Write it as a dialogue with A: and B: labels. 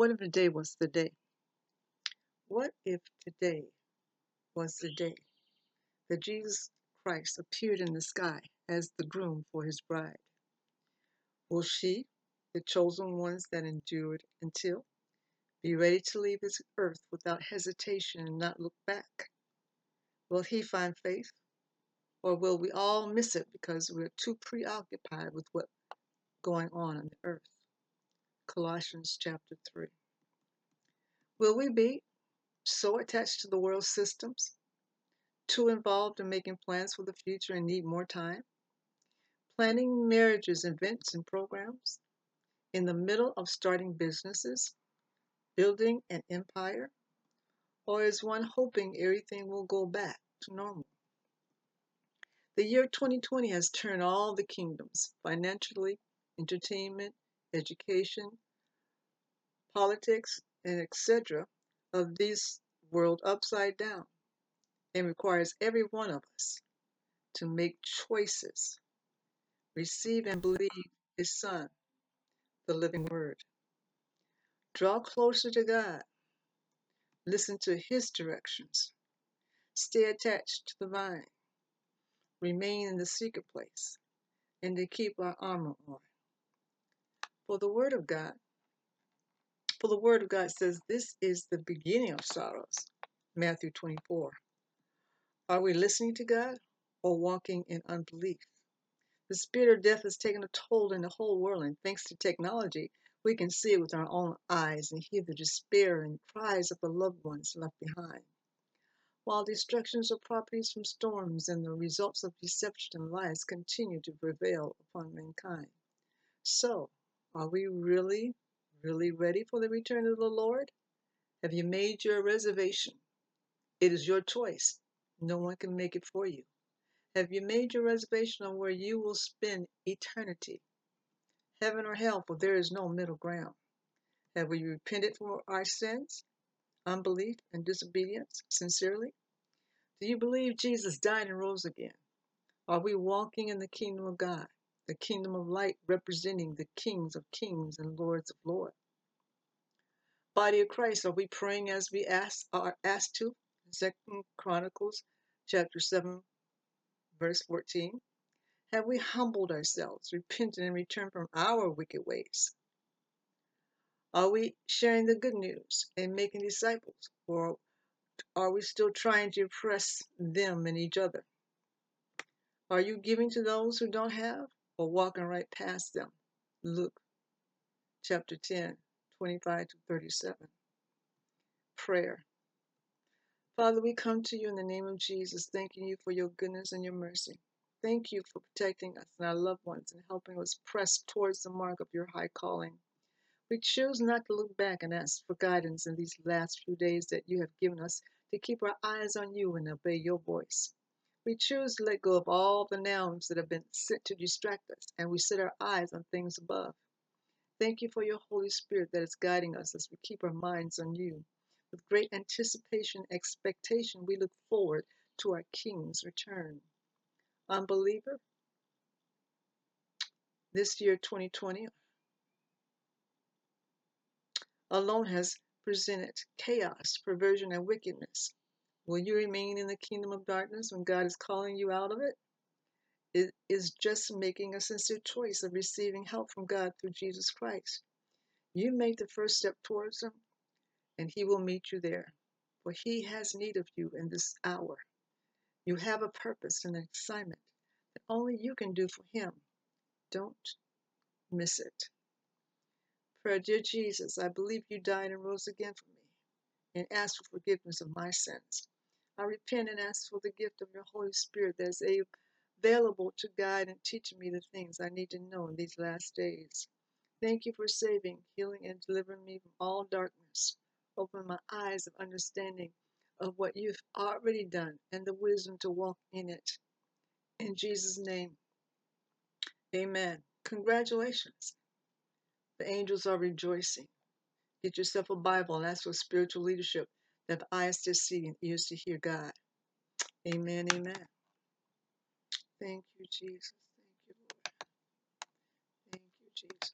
A: What if today was the day? What if today was the day that Jesus Christ appeared in the sky as the groom for his bride? Will she, the chosen ones that endured until, be ready to leave this earth without hesitation and not look back? Will he find faith? Or will we all miss it because we're too preoccupied with what's going on on the earth? Colossians chapter 3. Will we be so attached to the world systems, too involved in making plans for the future and need more time? Planning marriages, events, and programs? In the middle of starting businesses? Building an empire? Or is one hoping everything will go back to normal? The year 2020 has turned all the kingdoms, financially, entertainment, education, politics, and etc., of this world upside down and requires every one of us to make choices, receive and believe His Son, the living Word. Draw closer to God, listen to His directions, stay attached to the vine, remain in the secret place, and to keep our armor on. For the Word of God For the word of God says, This is the beginning of sorrows. Matthew 24. Are we listening to God or walking in unbelief? The spirit of death has taken a toll in the whole world, and thanks to technology, we can see it with our own eyes and hear the despair and cries of the loved ones left behind. While destructions of properties from storms and the results of deception and lies continue to prevail upon mankind. So, are we really really ready for the return of the Lord? Have you made your reservation? It is your choice. No one can make it for you. Have you made your reservation on where you will spend eternity? Heaven or hell, for there is no middle ground. Have we repented for our sins, unbelief, and disobedience sincerely? Do you believe Jesus died and rose again? Are we walking in the kingdom of God, the kingdom of light representing the kings of kings and lords of lords? Body of Christ, are we praying as we ask, are asked to? Second Chronicles chapter 7, verse 14. Have we humbled ourselves, repented, and returned from our wicked ways? Are we sharing the good news and making disciples? Or are we still trying to impress them and each other? Are you giving to those who don't have or walking right past them? Luke chapter 10, 25 to 37. Prayer. Father, we come to you in the name of Jesus, thanking you for your goodness and your mercy. Thank you for protecting us and our loved ones and helping us press towards the mark of your high calling. We choose not to look back and ask for guidance in these last few days that you have given us to keep our eyes on you and obey your voice. We choose to let go of all the nouns that have been sent to distract us, and we set our eyes on things above. Thank you for your Holy Spirit that is guiding us as we keep our minds on you. With great anticipation, expectation, we look forward to our King's return. Unbeliever, this year 2020 alone has presented chaos, perversion, and wickedness. Will you remain in the kingdom of darkness when God is calling you out of it? It is just making a sincere choice of receiving help from God through Jesus Christ. You make the first step towards Him, and He will meet you there, for He has need of you in this hour. You have a purpose and an assignment that only you can do for Him. Don't miss it. Prayer, dear Jesus, I believe you died and rose again for me, and ask for forgiveness of my sins. I repent and ask for the gift of your Holy Spirit that is available to guide and teach me the things I need to know in these last days. Thank you for saving, healing, and delivering me from all darkness. Open my eyes of understanding of what you've already done and the wisdom to walk in it. In Jesus' name, amen. Congratulations. The angels are rejoicing. Get yourself a Bible and ask for spiritual leadership that eyes to see and ears to hear God. Amen, amen. Thank you, Jesus. Thank you, Lord. Thank you, Jesus.